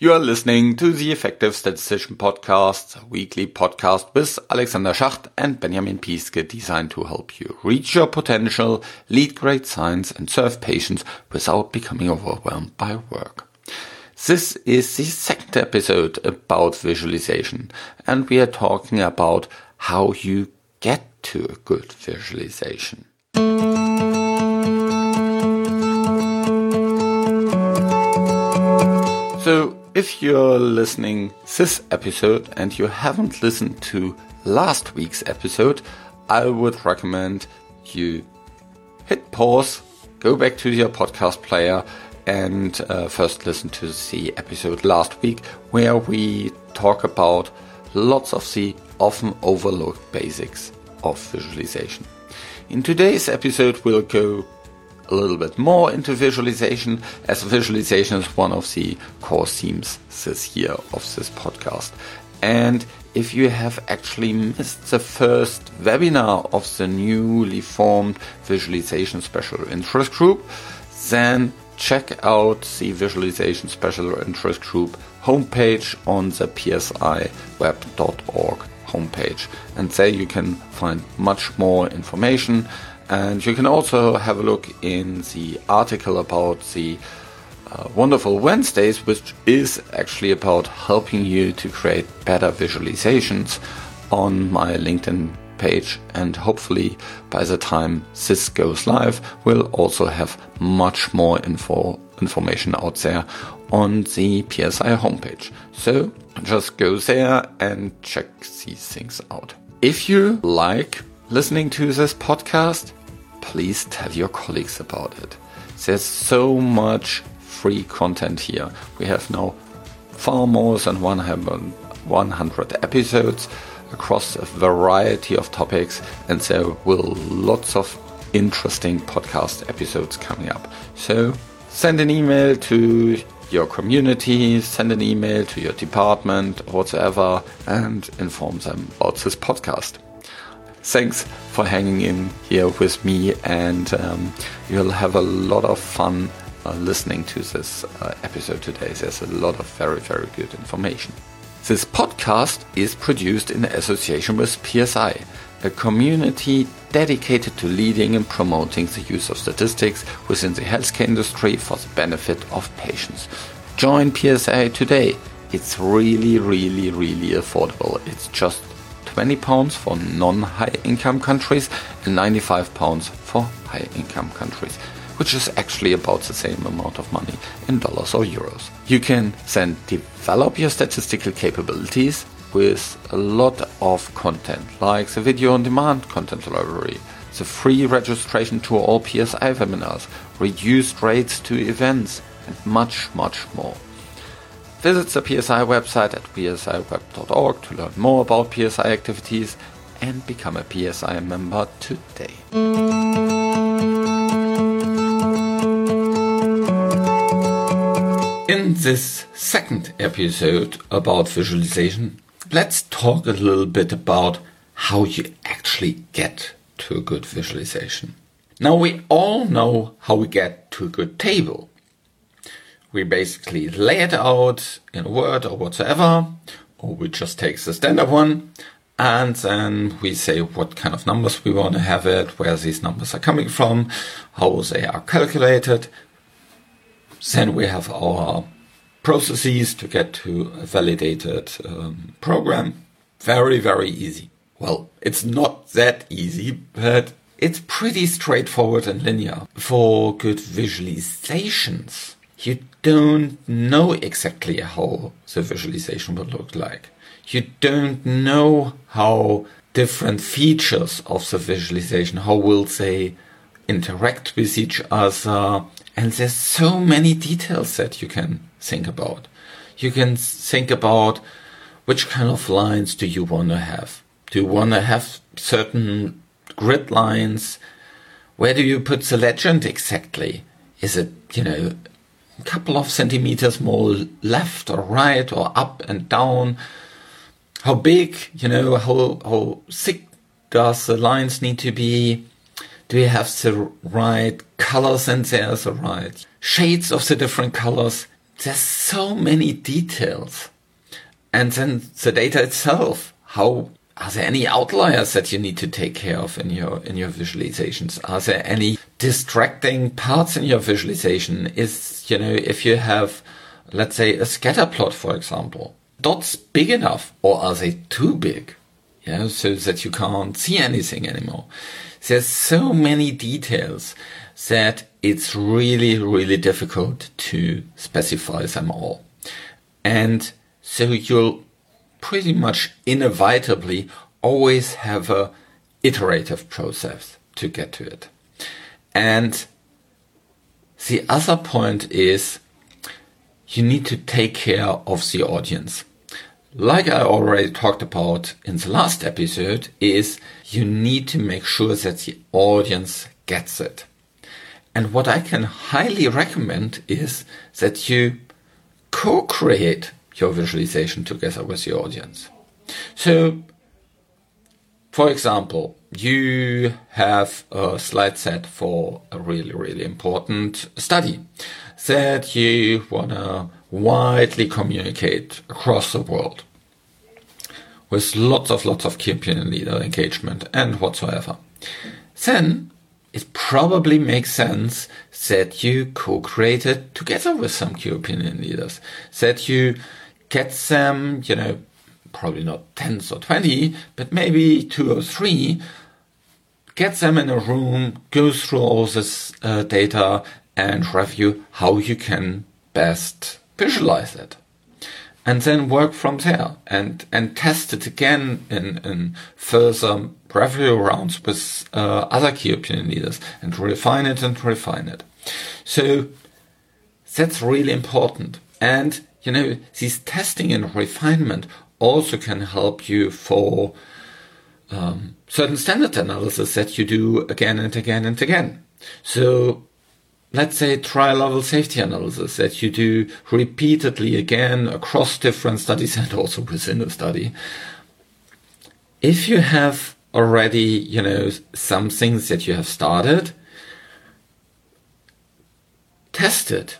You are listening to the Effective Statistician Podcast, a weekly podcast with Alexander Schacht and Benjamin Piske designed to help you reach your potential, lead great science and serve patients without becoming overwhelmed by work. This is the second episode about visualization and we are talking about how you get to a good visualization. So, if you're listening this episode and you haven't listened to last week's episode, I would recommend you hit pause, go back to your podcast player, and uh, first listen to the episode last week where we talk about lots of the often overlooked basics of visualization. In today's episode, we'll go a little bit more into visualization, as visualization is one of the core themes this year of this podcast. And if you have actually missed the first webinar of the newly formed visualization special interest group, then check out the visualization special interest group homepage on the psiweb.org homepage. And there you can find much more information and you can also have a look in the article about the uh, Wonderful Wednesdays, which is actually about helping you to create better visualizations on my LinkedIn page. And hopefully, by the time this goes live, we'll also have much more info information out there on the PSI homepage. So just go there and check these things out. If you like listening to this podcast, please tell your colleagues about it. There's so much free content here. We have now far more than 100 episodes across a variety of topics, and there will lots of interesting podcast episodes coming up. So send an email to your community, send an email to your department, whatsoever, and inform them about this podcast thanks for hanging in here with me, and um, you'll have a lot of fun uh, listening to this uh, episode today. There's a lot of very, very good information. This podcast is produced in association with PSI, a community dedicated to leading and promoting the use of statistics within the healthcare industry for the benefit of patients. Join PSI today. It's really, really, really affordable. It's just 20 pounds for non-high income countries and 95 pounds for high income countries, which is actually about the same amount of money in dollars or euros. You can then develop your statistical capabilities with a lot of content, like the video on demand content library, the free registration to all PSI webinars, reduced rates to events, and much, much more. Visit the PSI website at psiweb.org to learn more about PSI activities and become a PSI member today. In this second episode about visualization, let's talk a little bit about how you actually get to a good visualization. Now, we all know how we get to a good table we basically lay it out in a Word or whatsoever, or we just take the standard one, and then we say what kind of numbers we want to have it, where these numbers are coming from, how they are calculated. Then we have our processes to get to a validated um, program. Very, very easy. Well, it's not that easy, but it's pretty straightforward and linear. For good visualizations, you don't know exactly how the visualization will look like. You don't know how different features of the visualization, how will they interact with each other. And there's so many details that you can think about. You can think about which kind of lines do you want to have? Do you want to have certain grid lines? Where do you put the legend exactly? Is it, you know, couple of centimeters more left or right or up and down. How big, you know, how, how thick does the lines need to be? Do we have the right colors and there's the right shades of the different colors? there's so many details. And then the data itself, how are there any outliers that you need to take care of in your in your visualizations? Are there any distracting parts in your visualization? Is you know if you have let's say a scatter plot, for example, dots big enough or are they too big? Yeah, so that you can't see anything anymore. There's so many details that it's really, really difficult to specify them all. And so you'll pretty much inevitably always have a iterative process to get to it. And the other point is you need to take care of the audience. Like I already talked about in the last episode is you need to make sure that the audience gets it. And what I can highly recommend is that you co-create your visualization together with the audience. So, for example, you have a slide set for a really, really important study that you want to widely communicate across the world with lots of lots of key opinion leader engagement and whatsoever. Then it probably makes sense that you co-create it together with some key opinion leaders, that you get them, you know, probably not tens or 20, but maybe two or three, get them in a room, go through all this uh, data and review how you can best visualize it. And then work from there and, and test it again in, in further review rounds with uh, other key opinion leaders and refine it and refine it. So that's really important. And you know, this testing and refinement also can help you for um, certain standard analysis that you do again and again and again. So let's say trial level safety analysis that you do repeatedly again across different studies and also within a study. If you have already, you know, some things that you have started, test it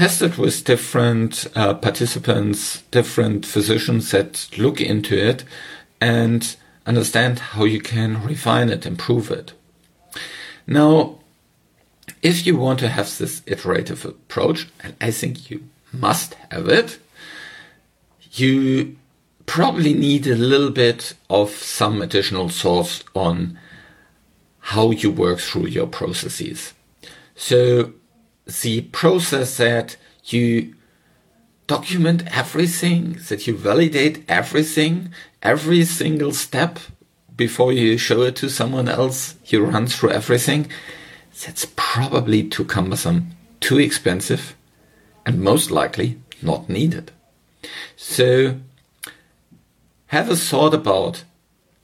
test it with different uh, participants, different physicians that look into it and understand how you can refine it, improve it. Now, if you want to have this iterative approach, and I think you must have it, you probably need a little bit of some additional source on how you work through your processes. So the process that you document everything, that you validate everything, every single step before you show it to someone else, you run through everything. That's probably too cumbersome, too expensive, and most likely not needed. So have a thought about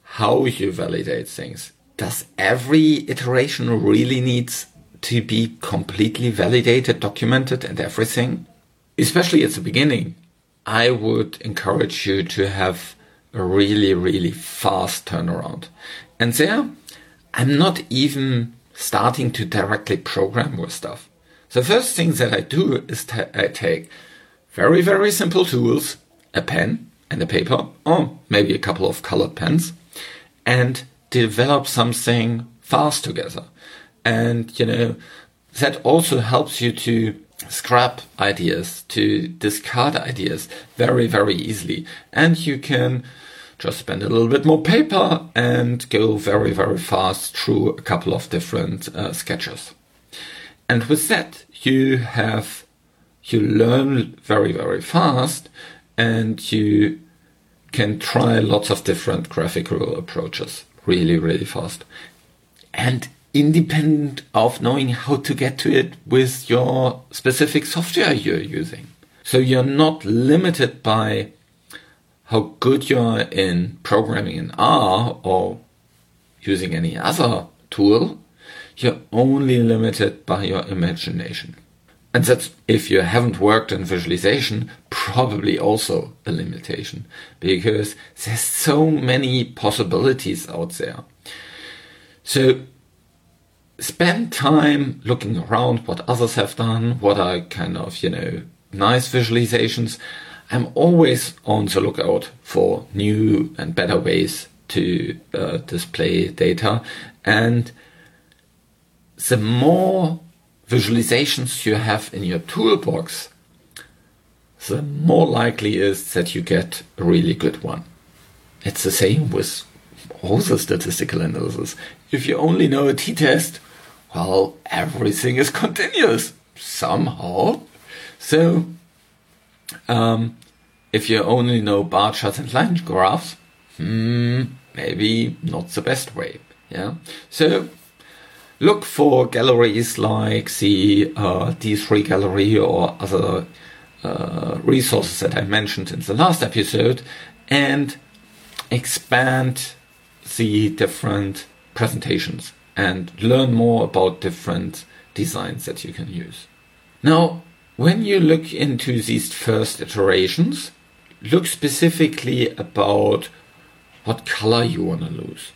how you validate things. Does every iteration really needs to be completely validated, documented, and everything. Especially at the beginning, I would encourage you to have a really, really fast turnaround. And there, I'm not even starting to directly program with stuff. The first thing that I do is I take very, very simple tools, a pen and a paper, or maybe a couple of colored pens, and develop something fast together. And, you know, that also helps you to scrap ideas, to discard ideas very, very easily. And you can just spend a little bit more paper and go very, very fast through a couple of different uh, sketches. And with that, you have, you learn very, very fast and you can try lots of different graphical approaches really, really fast. And independent of knowing how to get to it with your specific software you're using. So you're not limited by how good you are in programming in R or using any other tool. You're only limited by your imagination. And that's, if you haven't worked in visualization, probably also a limitation because there's so many possibilities out there. So spend time looking around what others have done, what are kind of, you know, nice visualizations, I'm always on the lookout for new and better ways to uh, display data. And the more visualizations you have in your toolbox, the more likely is that you get a really good one. It's the same with all the statistical analysis. If you only know a t-test, well, everything is continuous somehow. So, um, if you only know bar charts and line graphs, hmm, maybe not the best way. Yeah. So, look for galleries like the uh, D3 gallery or other uh, resources that I mentioned in the last episode and expand the different presentations and learn more about different designs that you can use. Now, when you look into these first iterations, look specifically about what color you want to lose,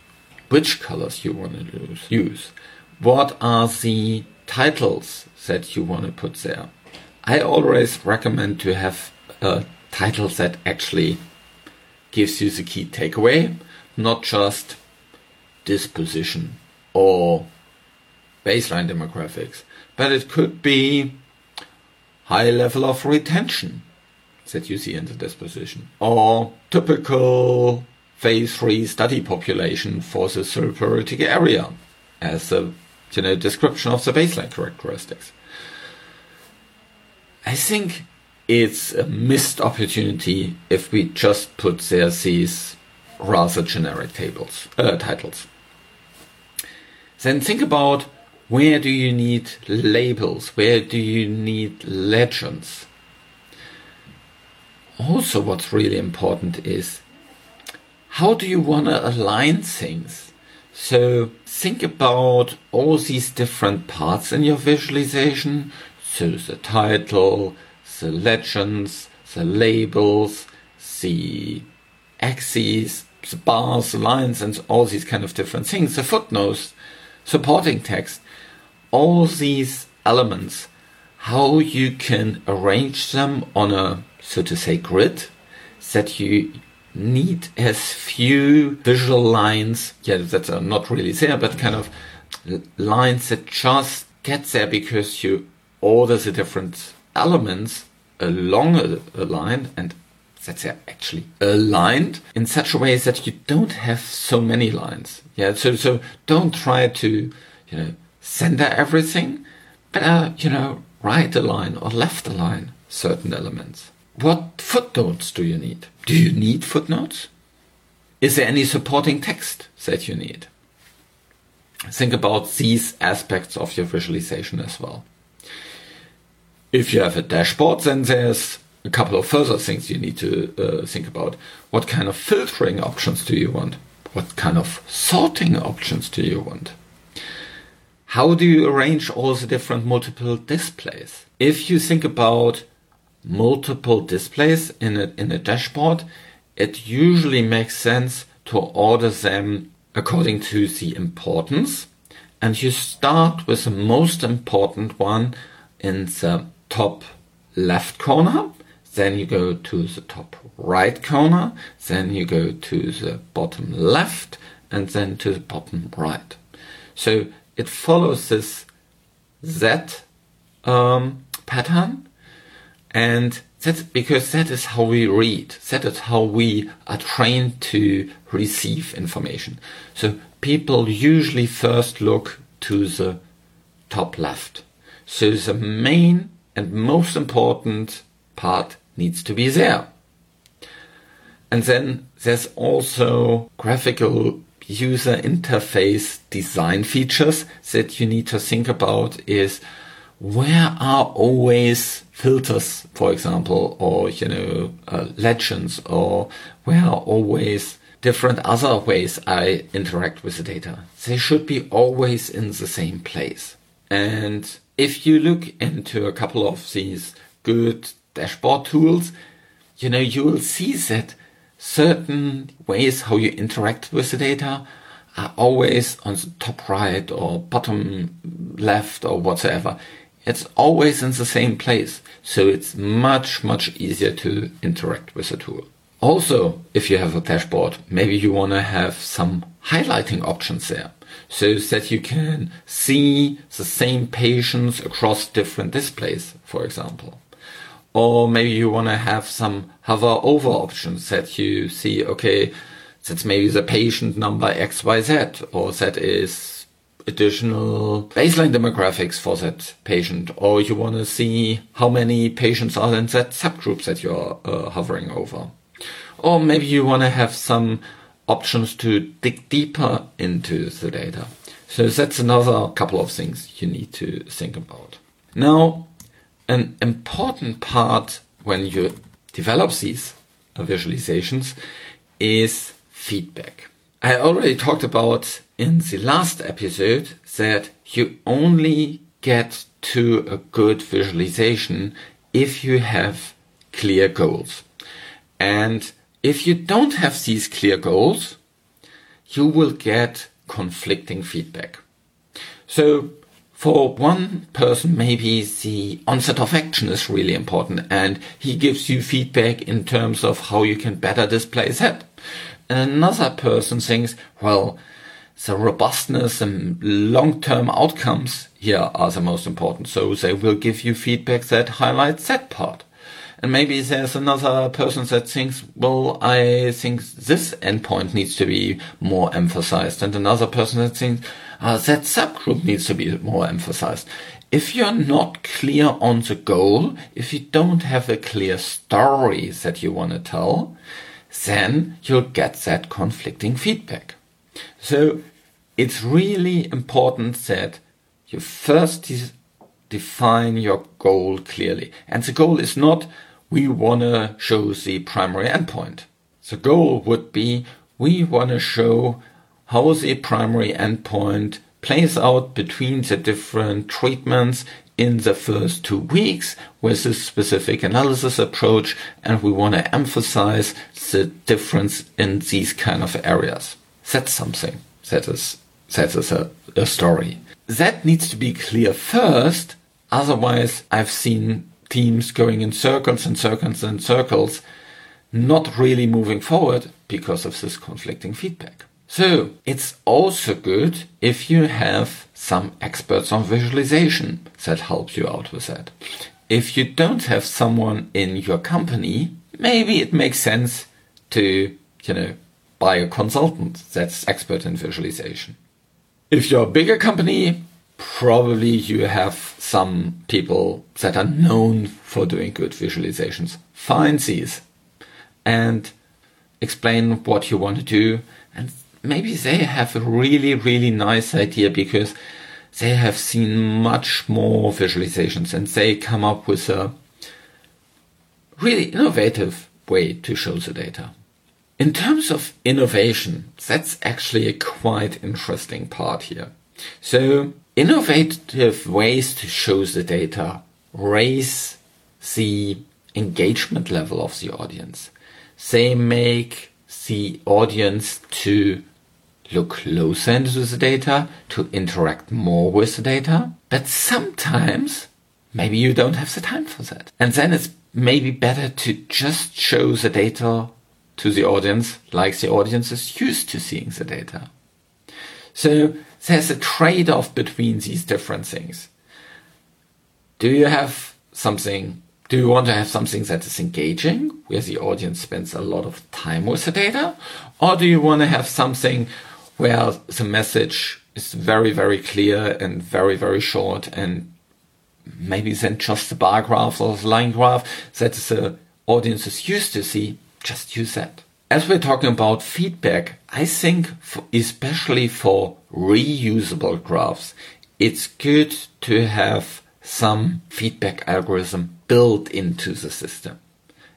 which colors you want to lose, use, what are the titles that you want to put there. I always recommend to have a title that actually gives you the key takeaway, not just disposition or baseline demographics, but it could be high level of retention that you see in the disposition or typical phase 3 study population for the therapeutic area as a you know description of the baseline characteristics. I think it's a missed opportunity if we just put there these rather generic tables uh, titles. Then think about where do you need labels? Where do you need legends? Also, what's really important is how do you want to align things? So think about all these different parts in your visualization. So the title, the legends, the labels, the axes, the bars, the lines, and all these kind of different things, the footnotes, supporting text, all these elements, how you can arrange them on a, so to say, grid that you need as few visual lines, yeah, that are not really there, but kind of lines that just get there because you order the different elements along a, a line and that they're actually aligned in such a way that you don't have so many lines. Yeah, so so don't try to you know center everything, but uh, you know right align or left align certain elements. What footnotes do you need? Do you need footnotes? Is there any supporting text that you need? Think about these aspects of your visualization as well. If you have a dashboard, then there's a couple of further things you need to uh, think about. What kind of filtering options do you want? What kind of sorting options do you want? How do you arrange all the different multiple displays? If you think about multiple displays in a, in a dashboard, it usually makes sense to order them according to the importance. And you start with the most important one in the top left corner then you go to the top right corner, then you go to the bottom left, and then to the bottom right. So it follows this Z um, pattern, and that's because that is how we read. That is how we are trained to receive information. So people usually first look to the top left. So the main and most important part needs to be there. And then there's also graphical user interface design features that you need to think about is where are always filters, for example, or, you know, uh, legends, or where are always different other ways I interact with the data. They should be always in the same place. And if you look into a couple of these good dashboard tools, you know, you will see that certain ways how you interact with the data are always on the top right or bottom left or whatever. it's always in the same place. So it's much, much easier to interact with the tool. Also, if you have a dashboard, maybe you want to have some highlighting options there so that you can see the same patients across different displays, for example. Or maybe you want to have some hover over options that you see, okay, that's maybe the patient number XYZ, or that is additional baseline demographics for that patient, or you want to see how many patients are in that subgroup that you're uh, hovering over. Or maybe you want to have some options to dig deeper into the data. So that's another couple of things you need to think about. Now, an important part when you develop these uh, visualizations is feedback. I already talked about in the last episode that you only get to a good visualization if you have clear goals. And if you don't have these clear goals, you will get conflicting feedback. So for one person, maybe the onset of action is really important and he gives you feedback in terms of how you can better display that. Another person thinks, well, the robustness and long-term outcomes here are the most important. So they will give you feedback that highlights that part. And maybe there's another person that thinks, well, I think this endpoint needs to be more emphasized. And another person that thinks, uh, that subgroup needs to be more emphasized. If you're not clear on the goal, if you don't have a clear story that you want to tell, then you'll get that conflicting feedback. So it's really important that you first de- define your goal clearly. And the goal is not we want to show the primary endpoint. The goal would be we want to show how the primary endpoint plays out between the different treatments in the first two weeks with this specific analysis approach and we want to emphasize the difference in these kind of areas. That's something that is that is a, a story. That needs to be clear first, otherwise I've seen teams going in circles and circles and circles, not really moving forward because of this conflicting feedback. So it's also good if you have some experts on visualization that helps you out with that. If you don't have someone in your company, maybe it makes sense to, you know, buy a consultant that's expert in visualization. If you're a bigger company, probably you have some people that are known for doing good visualizations. Find these and explain what you want to do and maybe they have a really, really nice idea because they have seen much more visualizations and they come up with a really innovative way to show the data. In terms of innovation, that's actually a quite interesting part here. So innovative ways to show the data raise the engagement level of the audience. They make the audience to look closer into the data, to interact more with the data. But sometimes maybe you don't have the time for that. And then it's maybe better to just show the data to the audience like the audience is used to seeing the data. So there's a trade off between these different things. Do you have something do you want to have something that is engaging, where the audience spends a lot of time with the data? Or do you want to have something where the message is very, very clear and very, very short and maybe then just the bar graph or the line graph that the audience is used to see, just use that. As we're talking about feedback, I think for, especially for reusable graphs, it's good to have some feedback algorithm built into the system.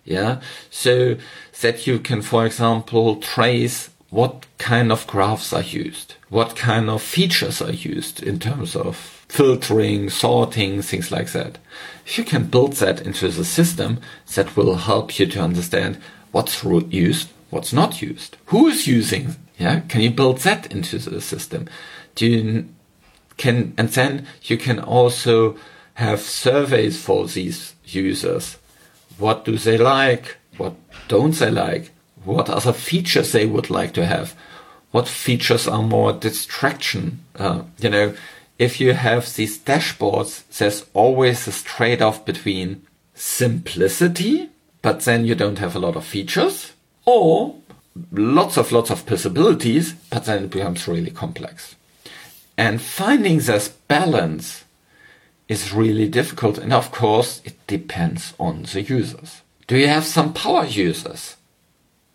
Yeah. So that you can, for example, trace what kind of graphs are used, what kind of features are used in terms of filtering, sorting, things like that. If you can build that into the system, that will help you to understand what's used, what's not used, who is using. Yeah, can you build that into the system? Do you can and then you can also have surveys for these users. What do they like? What don't they like? What other features they would like to have? What features are more distraction? Uh, you know, if you have these dashboards, there's always this trade off between simplicity, but then you don't have a lot of features, or lots of lots of possibilities, but then it becomes really complex. And finding this balance is really difficult. And of course, it depends on the users. Do you have some power users?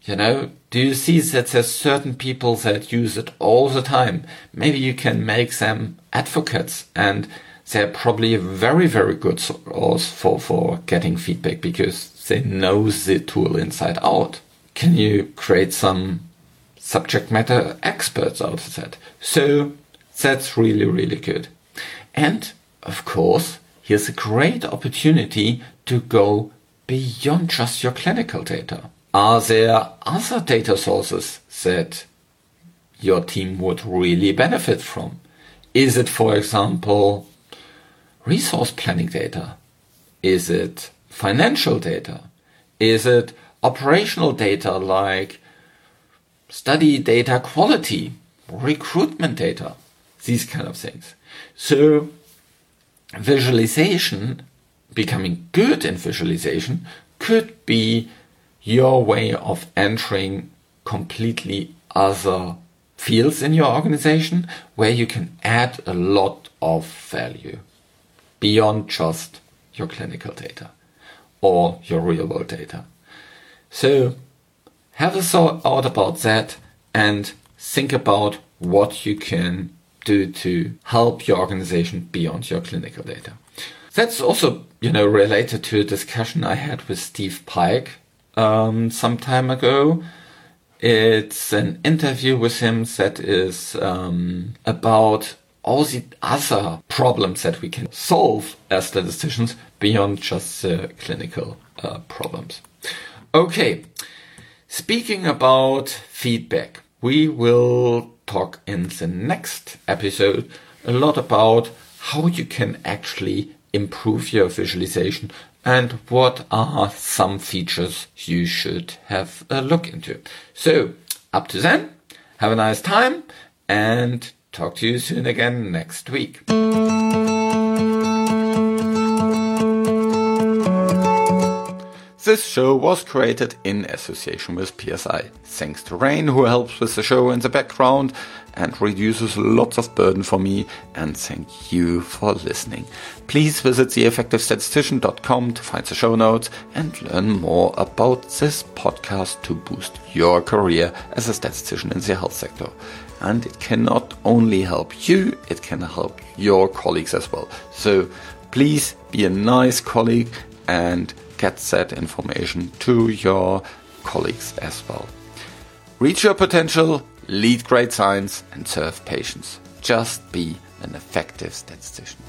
You know, do you see that there's certain people that use it all the time? Maybe you can make them advocates and they're probably a very, very good source for, for getting feedback because they know the tool inside out. Can you create some subject matter experts out of that? So that's really, really good. And of course, here's a great opportunity to go beyond just your clinical data. Are there other data sources that your team would really benefit from? Is it, for example, resource planning data? Is it financial data? Is it operational data like study data quality, recruitment data, these kind of things? So visualization, becoming good in visualization could be your way of entering completely other fields in your organization where you can add a lot of value beyond just your clinical data or your real world data. So have a thought about that and think about what you can do to help your organization beyond your clinical data. That's also, you know, related to a discussion I had with Steve Pike um, some time ago. It's an interview with him that is um, about all the other problems that we can solve as statisticians beyond just the clinical uh, problems. Okay, speaking about feedback, we will talk in the next episode a lot about how you can actually improve your visualization and what are some features you should have a look into. So, up to then, have a nice time and talk to you soon again next week. This show was created in association with PSI. Thanks to Rain, who helps with the show in the background and reduces lots of burden for me. And thank you for listening. Please visit theeffectivestatistician.com to find the show notes and learn more about this podcast to boost your career as a statistician in the health sector. And it can not only help you, it can help your colleagues as well. So please be a nice colleague and get that information to your colleagues as well. Reach your potential, lead great science, and serve patients. Just be an effective statistician.